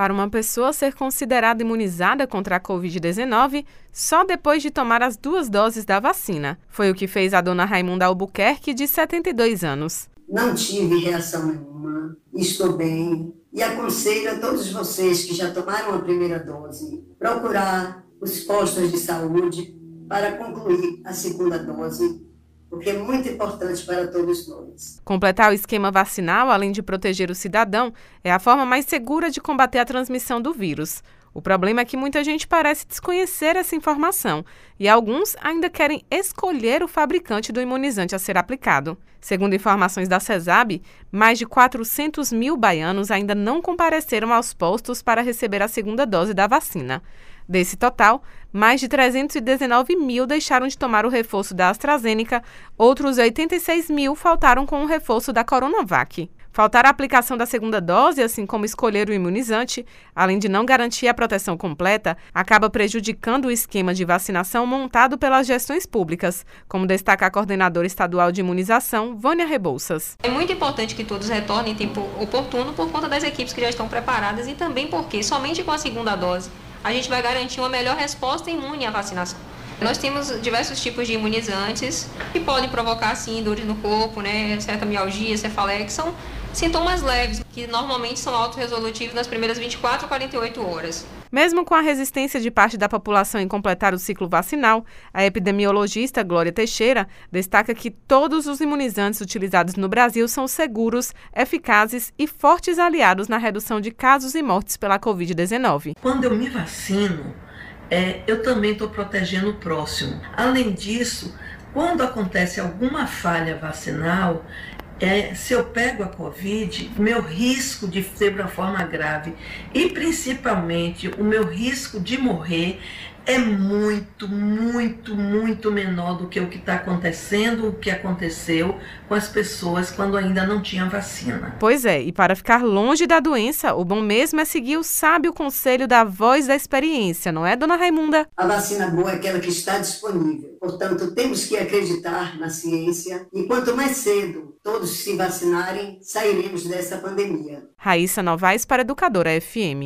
para uma pessoa ser considerada imunizada contra a Covid-19 só depois de tomar as duas doses da vacina. Foi o que fez a dona Raimunda Albuquerque, de 72 anos. Não tive reação nenhuma, estou bem e aconselho a todos vocês que já tomaram a primeira dose procurar os postos de saúde para concluir a segunda dose porque é muito importante para todos nós. Completar o esquema vacinal, além de proteger o cidadão, é a forma mais segura de combater a transmissão do vírus. O problema é que muita gente parece desconhecer essa informação e alguns ainda querem escolher o fabricante do imunizante a ser aplicado. Segundo informações da CESAB, mais de 400 mil baianos ainda não compareceram aos postos para receber a segunda dose da vacina. Desse total, mais de 319 mil deixaram de tomar o reforço da AstraZeneca, outros 86 mil faltaram com o reforço da Coronavac. Faltar a aplicação da segunda dose, assim como escolher o imunizante, além de não garantir a proteção completa, acaba prejudicando o esquema de vacinação montado pelas gestões públicas, como destaca a coordenadora estadual de imunização, Vânia Rebouças. É muito importante que todos retornem em tempo oportuno por conta das equipes que já estão preparadas e também porque somente com a segunda dose a gente vai garantir uma melhor resposta imune à vacinação. Nós temos diversos tipos de imunizantes que podem provocar, sim, dores no corpo, né, certa mialgia, cefaleia, que são sintomas leves, que normalmente são autorresolutivos nas primeiras 24 a 48 horas. Mesmo com a resistência de parte da população em completar o ciclo vacinal, a epidemiologista Glória Teixeira destaca que todos os imunizantes utilizados no Brasil são seguros, eficazes e fortes aliados na redução de casos e mortes pela Covid-19. Quando eu me vacino, é, eu também estou protegendo o próximo. Além disso, quando acontece alguma falha vacinal, é, se eu pego a Covid, o meu risco de ter uma forma grave e principalmente o meu risco de morrer é muito, muito, muito menor do que o que está acontecendo, o que aconteceu com as pessoas quando ainda não tinha vacina. Pois é, e para ficar longe da doença, o bom mesmo é seguir o sábio conselho da voz da experiência, não é, dona Raimunda? A vacina boa é aquela que está disponível. Portanto, temos que acreditar na ciência e quanto mais cedo todos se vacinarem, sairemos dessa pandemia. Raíssa Novaes para Educadora FM.